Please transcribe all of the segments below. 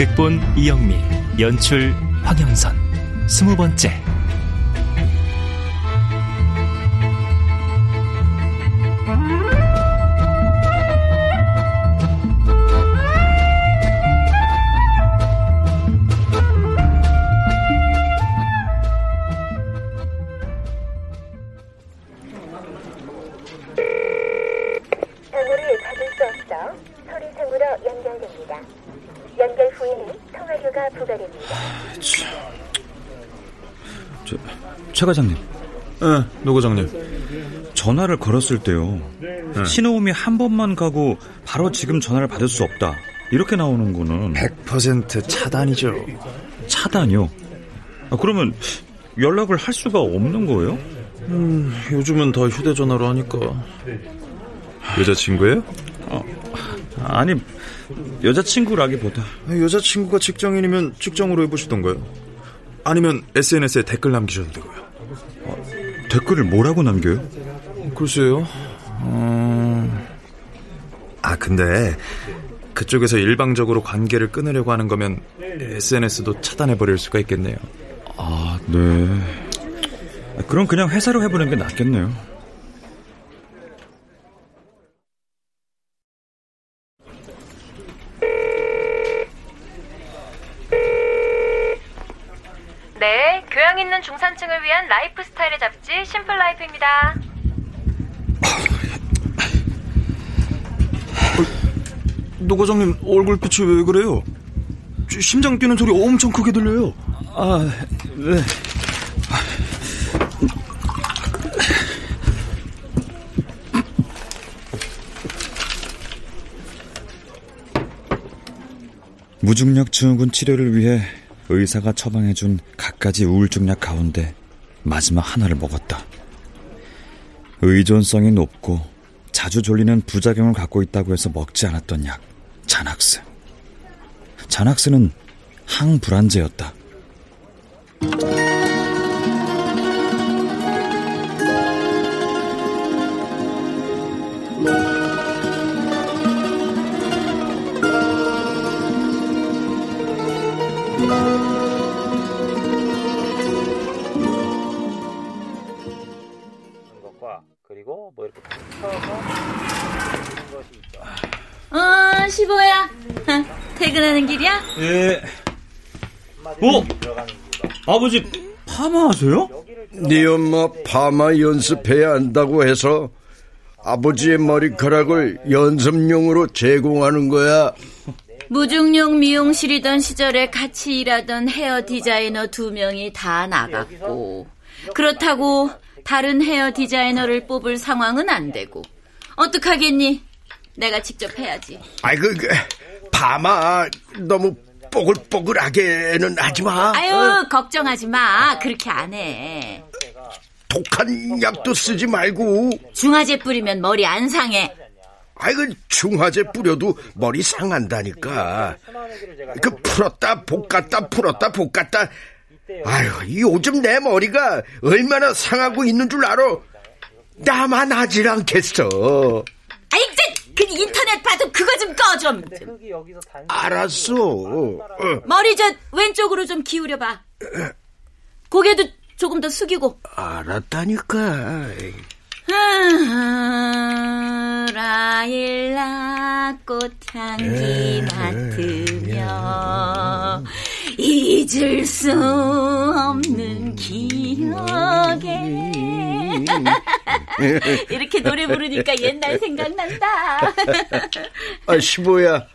극본 이영미 연출 황영선. 스무 번째 저, 최 과장님, 네, 노 과장님. 전화를 걸었을 때요. 신호음이 한 번만 가고 바로 지금 전화를 받을 수 없다. 이렇게 나오는 거는 100% 차단이죠. 차단이요. 아, 그러면 연락을 할 수가 없는 거예요? 음, 요즘은 다 휴대전화로 하니까. 여자친구예요? 아니, 여자친구라기보다. 여자친구가 직장인이면 직장으로 해보시던가요? 아니면 SNS에 댓글 남기셔도 되고요. 댓글을 뭐라고 남겨요? 글쎄요. 어... 아, 근데 그쪽에서 일방적으로 관계를 끊으려고 하는 거면 SNS도 차단해버릴 수가 있겠네요. 아, 네. 아, 그럼 그냥 회사로 해보는 게 낫겠네요. 네, 교양 있는 중산층을 위한 라이프 스타일의 잡지 라이프입니다. 노 과장님 얼굴빛이 왜 그래요? 저 심장 뛰는 소리 엄청 크게 들려요. 아, 네. 무중력 증후군 치료를 위해 의사가 처방해준 갖가지 우울증약 가운데 마지막 하나를 먹었다. 의존성이 높고 자주 졸리는 부작용을 갖고 있다고 해서 먹지 않았던 약, 자낙스. 자낙스는 항불안제였다. 예. 어? 아버지, 파마하세요? 네 엄마 파마 연습해야 한다고 해서 아버지의 머리카락을 연습용으로 제공하는 거야. 무중력 미용실이던 시절에 같이 일하던 헤어 디자이너 두 명이 다 나갔고 그렇다고 다른 헤어 디자이너를 뽑을 상황은 안 되고 어떡하겠니? 내가 직접 해야지. 아이 그, 그 파마 너무 뽀글뽀글하게는 하지 마. 아유 걱정하지 마. 그렇게 안 해. 독한 약도 쓰지 말고. 중화제 뿌리면 머리 안 상해. 아이 그 중화제 뿌려도 머리 상한다니까. 그 풀었다 볶았다 풀었다 볶았다. 아유 요즘 내 머리가 얼마나 상하고 있는 줄 알아? 나만 하질 않겠어. 아이 그 인터넷 봐도 좀 꺼 좀. 흙이 여기서 단 알았어. 어. 머리 저 왼쪽으로 좀 기울여봐. 고개도 조금 더 숙이고. 알았다니까. 라일락 꽃향기 맡으며 잊을 수 없는 기억에 이렇게 노래 부르니까 옛날 생각난다. 아, 시보야.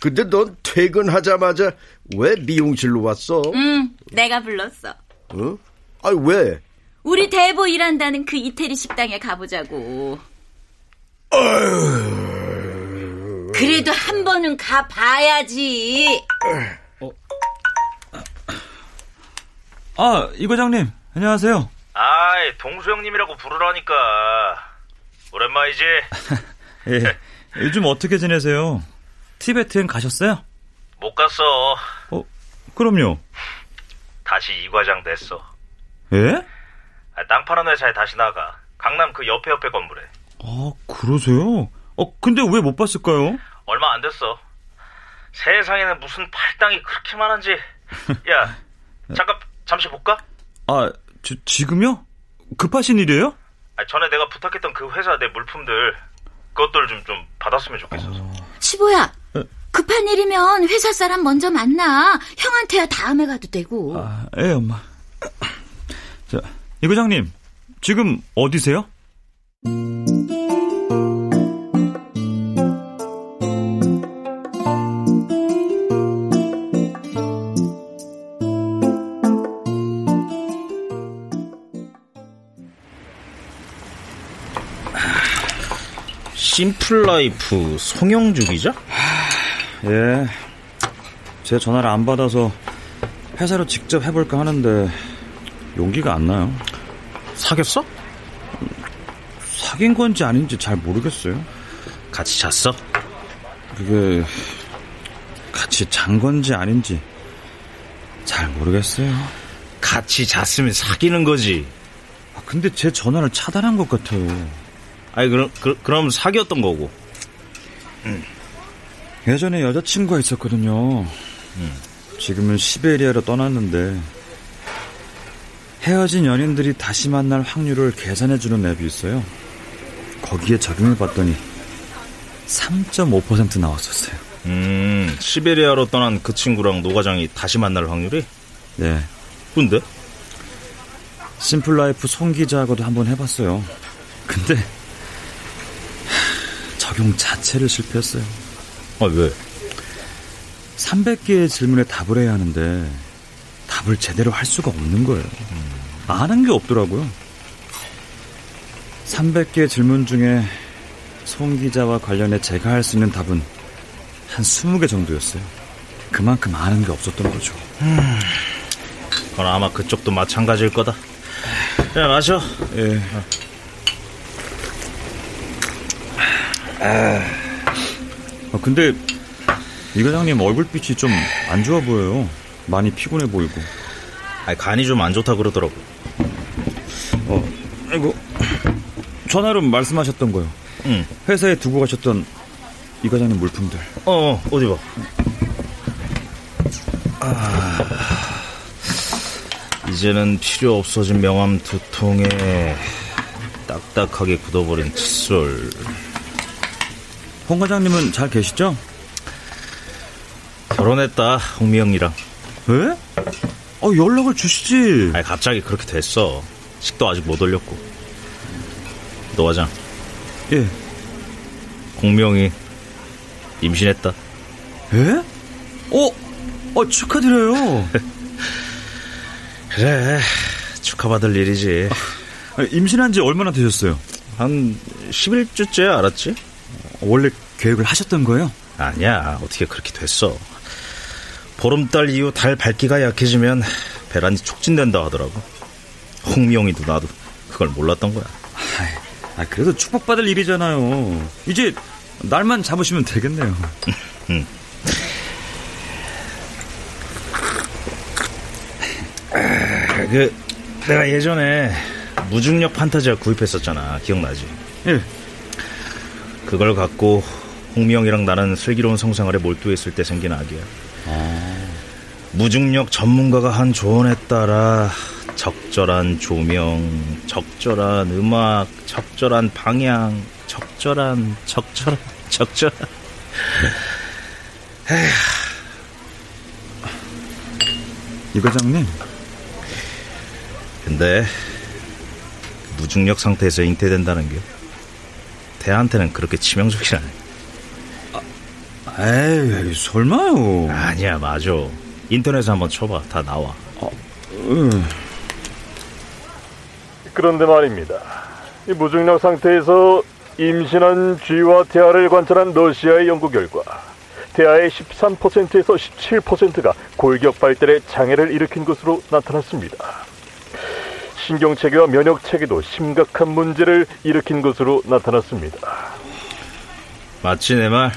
근데 넌 퇴근하자마자 왜 미용실로 왔어? 응, 내가 불렀어. 어? 아, 왜? 우리 대보 일한다는 그 이태리 식당에 가보자고. 그래도 한 번은 가봐야지. 아, 이 과장님, 안녕하세요. 아이, 동수 형님이라고 부르라니까. 오랜만이지? 예, 요즘 어떻게 지내세요? 티베트엔 가셨어요? 못 갔어. 어, 그럼요. 다시 이 과장 됐어. 예? 아, 땅 파는 회사에 다시 나가. 강남 그 옆에 옆에 건물에. 아, 그러세요? 어, 근데 왜 못 봤을까요? 얼마 안 됐어. 세상에는 무슨 팔당이 그렇게 많은지. 야, 잠깐 잠시 볼까? 아, 저, 지금요? 급하신 일이에요? 아, 전에 내가 부탁했던 그 회사 내 물품들 그것들 좀 좀 받았으면 좋겠어서. 시보야, 급한 일이면 회사 사람 먼저 만나. 형한테야 다음에 가도 되고. 아, 예, 엄마. 자, 이 과장님, 지금 어디세요? 심플라이프 송영주 기자? 예. 제 전화를 안 받아서 회사로 직접 해볼까 하는데 용기가 안 나요. 사귀었어? 사귄 건지 아닌지 잘 모르겠어요. 같이 잤어? 그게 같이 잔 건지 아닌지 잘 모르겠어요. 같이 잤으면 사귀는 거지. 아, 근데 제 전화를 차단한 것 같아요. 아니 그럼 그, 그럼 사귀었던 거고. 예전에 여자친구가 있었거든요. 지금은 시베리아로 떠났는데 헤어진 연인들이 다시 만날 확률을 계산해 주는 앱이 있어요. 거기에 적용해 봤더니 3.5% 나왔었어요. 음, 시베리아로 떠난 그 친구랑 노과장이 다시 만날 확률이? 네. 근데? 심플라이프 송 기자하고도 한번 해봤어요. 근데 하, 적용 자체를 실패했어요. 아, 왜? 300개의 질문에 답을 해야 하는데 답을 제대로 할 수가 없는 거예요. 아는 게 없더라고요. 300개 질문 중에 송 기자와 관련해 제가 할 수 있는 답은 한 20개 정도였어요. 그만큼 아는 게 없었던 거죠. 그건 아마 그쪽도 마찬가지일 거다. 야, 마셔. 예. 아, 근데 이 과장님 얼굴빛이 좀 안 좋아 보여요. 많이 피곤해 보이고. 아니, 간이 좀 안 좋다 그러더라고. 어, 아이고. 전화로 말씀하셨던 거요. 응. 회사에 두고 가셨던 이 과장님 물품들. 어, 어, 어디 봐. 아, 이제는 필요 없어진 명함 두 통에 딱딱하게 굳어버린 칫솔. 홍 과장님은 잘 계시죠? 결혼했다, 홍미영이랑. 왜? 어, 연락을 주시지. 아니, 갑자기 그렇게 됐어. 식도 아직 못 올렸고. 노 과장, 예. 홍명이 임신했다. 예? 어, 어, 축하드려요. 그래, 축하받을 일이지. 아, 임신한 지 얼마나 되셨어요? 한 11주째 알았지? 원래 계획을 하셨던 거예요? 아니야, 어떻게 그렇게 됐어. 보름달 이후 달 밝기가 약해지면 배란이 촉진된다 하더라고. 홍미영이도 나도 그걸 몰랐던 거야. 아, 그래도 축복받을 일이잖아요. 이제 날만 잡으시면 되겠네요. 그 내가 예전에 무중력 판타지아 구입했었잖아. 기억나지? 예. 그걸 갖고 홍미영이랑 나는 슬기로운 성생활에 몰두했을 때 생긴 아기야. 무중력 전문가가 한 조언에 따라 적절한 조명, 적절한 음악, 적절한 방향, 적절한, 적절한, 적절한. 이 과장님, 근데 무중력 상태에서 잉태된다는 게 대한테는 그렇게 치명적이지 않아. 에이, 설마요. 아니야, 맞아. 인터넷에 한번 쳐봐. 다 나와. 음. 그런데 말입니다. 이 무중력 상태에서 임신한 쥐와 태아를 관찰한 러시아의 연구 결과 대하의 13%에서 17%가 골격 발달에 장애를 일으킨 것으로 나타났습니다. 신경체계와 면역체계도 심각한 문제를 일으킨 것으로 나타났습니다. 맞지 내 말?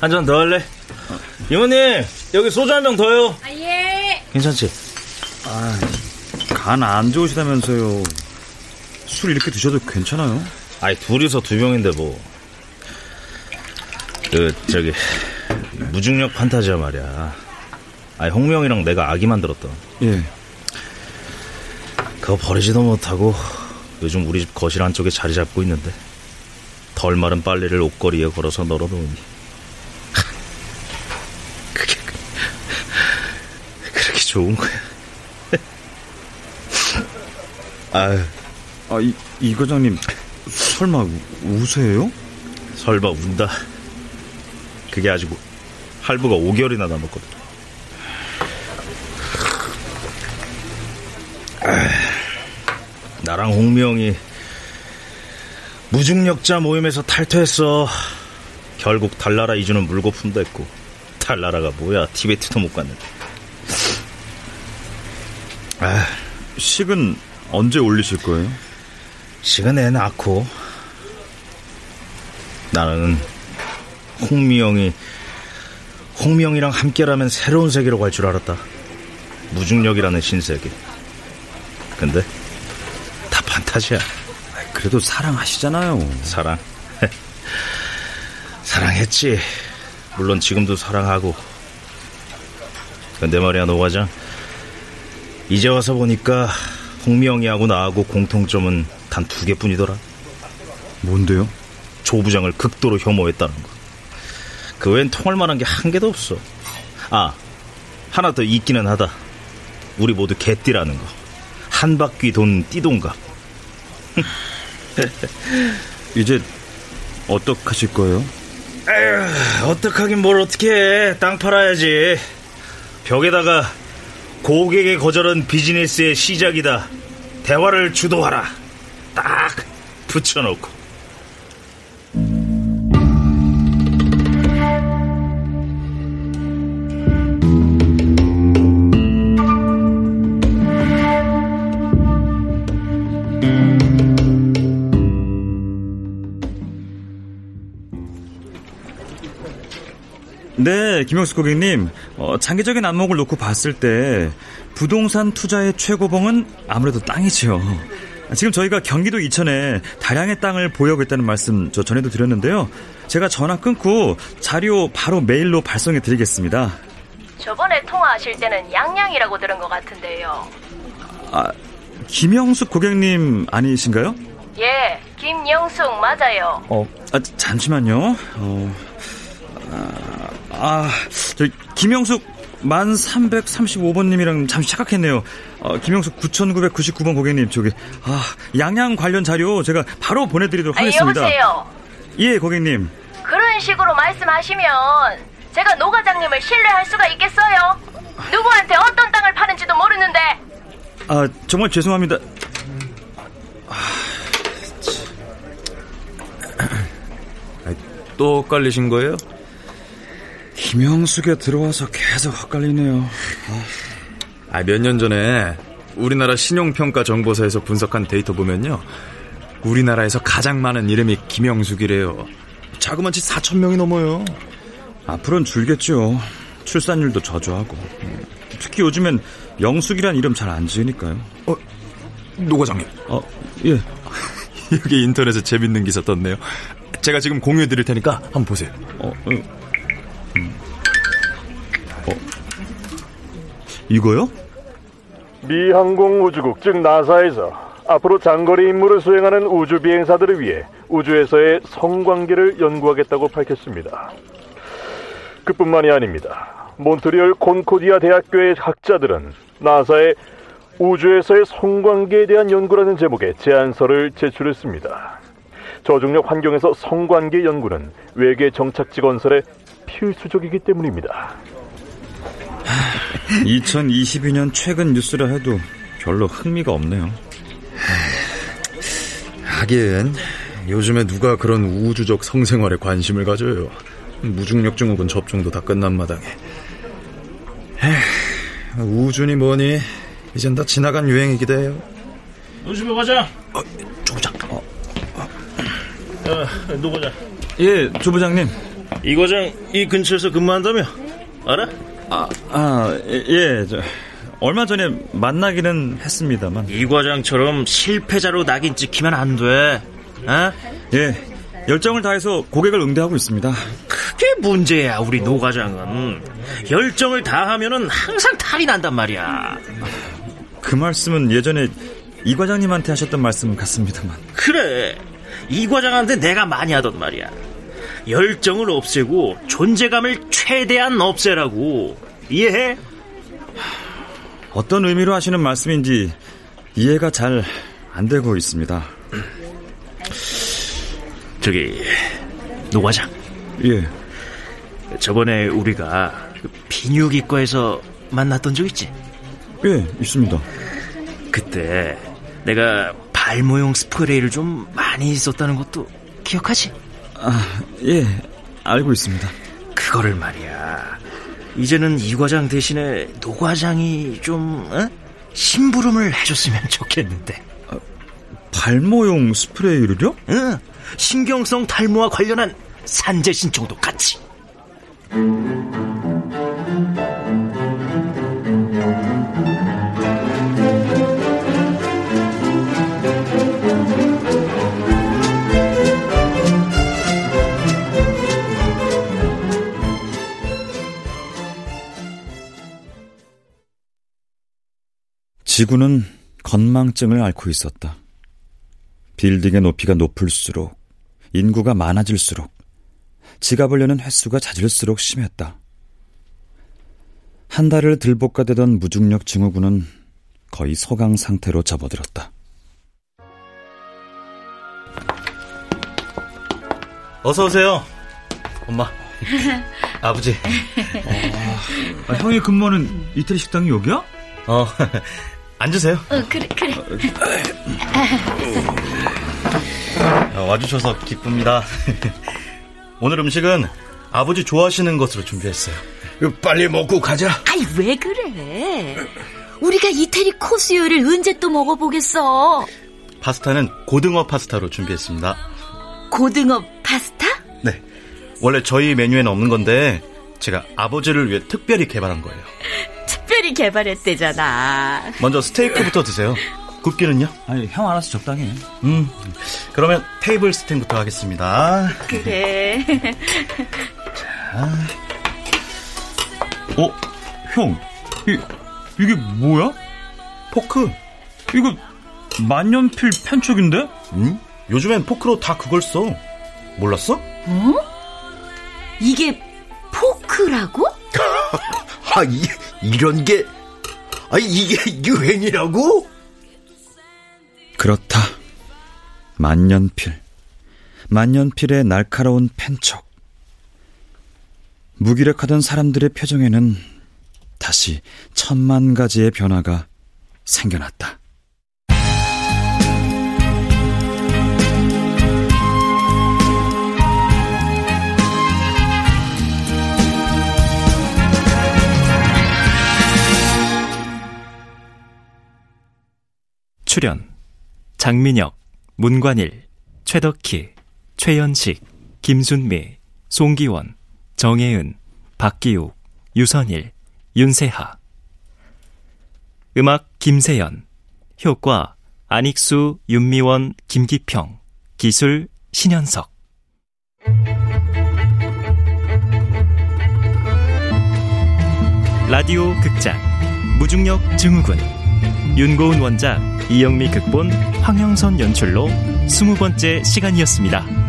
한 잔 더 할래? 이모님 여기 소주 한 병 더요. 아, 예. 괜찮지? 간안 좋으시다면서요. 술 이렇게 드셔도 괜찮아요? 아이 둘이서 두 병인데 뭐. 그 저기 무중력 판타지야 말이야. 아이 홍명이랑 내가 아기 만들었던. 예. 그거 버리지도 못하고 요즘 우리 집 거실 안쪽에 자리 잡고 있는데 덜 마른 빨래를 옷걸이에 걸어서 널어놓으니 그게 그- 그렇게 좋은 거야. 아유 아, 이, 이 과장님, 설마 우- 우세요? 설마 운다. 그게 아니고 할부가 5개월이나 남았거든. 아, 나랑 홍명이 무중력자 모임에서 탈퇴했어. 결국 달나라 이주는 물거품 됐고 달나라가 뭐야 티베트도 못 갔는데. 아, 식은 언제 올리실 거예요? 시간 애 낳고 나는 홍미영이 홍미영이랑 함께라면 새로운 세계로 갈 줄 알았다. 무중력이라는 신세계. 근데 다 판타지야. 그래도 사랑하시잖아요. 사랑. 사랑했지. 물론 지금도 사랑하고. 근데 말이야 노 과장. 이제 와서 보니까 홍미영이하고 나하고 공통점은 단 두 개뿐이더라. 뭔데요? 조 부장을 극도로 혐오했다는 거. 그 외엔 통할 만한 게 한 개도 없어. 아, 하나 더 있기는 하다. 우리 모두 개띠라는 거. 한 바퀴 돈 띠동갑. 이제 어떡하실 거예요? 에휴, 어떡하긴 뭘 어떻게 해. 땅 팔아야지. 벽에다가 고객의 거절은 비즈니스의 시작이다. 대화를 주도하라. 딱 붙여놓고. 네, 김영수 고객님. 어, 장기적인 안목을 놓고 봤을 때 부동산 투자의 최고봉은 아무래도 땅이죠. 지금 저희가 경기도 이천에 다량의 땅을 보유하고 있다는 말씀 저 전에도 드렸는데요. 제가 전화 끊고 자료 바로 메일로 발송해 드리겠습니다. 저번에 통화하실 때는 양양이라고 들은 것 같은데요. 아, 김영숙 고객님 아니신가요? 예, 김영숙 맞아요. 어, 아, 잠시만요. 어, 아, 아, 저 김영숙 만 335번님이랑 잠시 착각했네요. 어, 김영숙 9999번 고객님 저기 아, 양양 관련 자료 제가 바로 보내드리도록 아니, 하겠습니다. 여보세요. 예, 고객님. 그런 식으로 말씀하시면 제가 노 과장님을 신뢰할 수가 있겠어요? 누구한테 어떤 땅을 파는지도 모르는데 아, 정말 죄송합니다. 또 엇갈리신 거예요? 김영숙에 들어와서 계속 헷갈리네요. 아, 몇 년 전에 우리나라 신용평가 정보사에서 분석한 데이터 보면요. 우리나라에서 가장 많은 이름이 김영숙이래요. 자그마치 4천 명이 넘어요. 앞으로는 줄겠죠. 출산율도 저조하고. 특히 요즘엔 영숙이란 이름 잘 안 지으니까요. 노 과장님, 어, 예. 여기 인터넷에 재밌는 기사 떴네요. 제가 지금 공유해 드릴 테니까 한번 보세요. 어, 음. 어. 이거요? 미 항공우주국 즉 나사에서 앞으로 장거리 임무를 수행하는 우주 비행사들을 위해 우주에서의 성관계를 연구하겠다고 밝혔습니다. 그뿐만이 아닙니다. 몬트리올 콘코디아 대학교의 학자들은 나사의 우주에서의 성관계에 대한 연구라는 제목의 제안서를 제출했습니다. 저중력 환경에서 성관계 연구는 외계 정착지 건설에 필수적이기 때문입니다. 2022년 최근 뉴스라 해도 별로 흥미가 없네요. 하긴 요즘에 누가 그런 우주적 성생활에 관심을 가져요. 무중력 증후군 접종도 다 끝난 마당에. 우준이 뭐니? 이젠 다 지나간 유행이기도 해요. 조심해 가자. 어, 조 부장. 어. 어, 노 과장. 예, 조 부장님. 이 과장 이 근처에서 근무한다며? 알아? 아, 아, 예, 저, 얼마 전에 만나기는 했습니다만. 이 과장처럼 실패자로 낙인 찍히면 안 돼. 어? 예, 열정을 다해서 고객을 응대하고 있습니다. 그게 문제야, 우리 노 과장은. 열정을 다하면은 항상 탈이 난단 말이야. 그 말씀은 예전에 이 과장님한테 하셨던 말씀 같습니다만. 그래. 이 과장한테 내가 많이 하던 말이야. 열정을 없애고 존재감을 최대한 없애라고. 이해해? 어떤 의미로 하시는 말씀인지 이해가 잘 안 되고 있습니다. 저기, 노 과장. 예. 저번에 우리가 그 비뇨기과에서 만났던 적 있지? 예, 있습니다. 그때 내가 발모용 스프레이를 좀 많이 썼다는 것도 기억하지? 아, 예, 알고 있습니다. 그거를 말이야. 이제는 이 과장 대신에 노 과장이 좀 어? 심부름을 해줬으면 좋겠는데. 아, 발모용 스프레이를요? 응. 신경성 탈모와 관련한 산재 신청도 같이. 지구는 건망증을 앓고 있었다. 빌딩의 높이가 높을수록 인구가 많아질수록 지갑을 여는 횟수가 잦을수록 심했다. 한 달을 들볶아대던 무중력 증후군은 거의 소강 상태로 접어들었다. 어서 오세요. 엄마. 아버지. 아, 형이 근무하는 이태리 식당이 여기야? 어. 앉으세요. 어, 그래, 그래. 어, 와주셔서 기쁩니다. 오늘 음식은 아버지 좋아하시는 것으로 준비했어요. 빨리 먹고 가자. 아이, 왜 그래? 우리가 이태리 코스 요리를 언제 또 먹어보겠어? 파스타는 고등어 파스타로 준비했습니다. 고등어 파스타? 네. 원래 저희 메뉴에는 없는 건데 제가 아버지를 위해 특별히 개발한 거예요. 특별히 개발했대잖아. 먼저 스테이크부터 드세요. 굽기는요? 아니, 형 알아서 적당히 해. 음, 그러면 테이블 스팅부터 하겠습니다. 그래. 자. 어, 형, 이, 이게 뭐야? 포크. 이거 만년필 펜촉인데? 응? 요즘엔 포크로 다 그걸 써. 몰랐어? 어? 이게 포크라고? 아, 이, 이런 게, 아, 이게 유행이라고? 그렇다. 만년필. 만년필의 날카로운 펜촉. 무기력하던 사람들의 표정에는 다시 천만 가지의 변화가 생겨났다. 출연 장민혁, 문관일, 최덕희, 최연식, 김순미, 송기원, 정혜은, 박기욱, 유선일, 윤세하. 음악 김세연 효과 안익수, 윤미원, 김기평 기술 신현석. 라디오 극장 무중력 증후군 윤고은 원작 이영미 극본 황영선 연출로 스무 번째 시간이었습니다.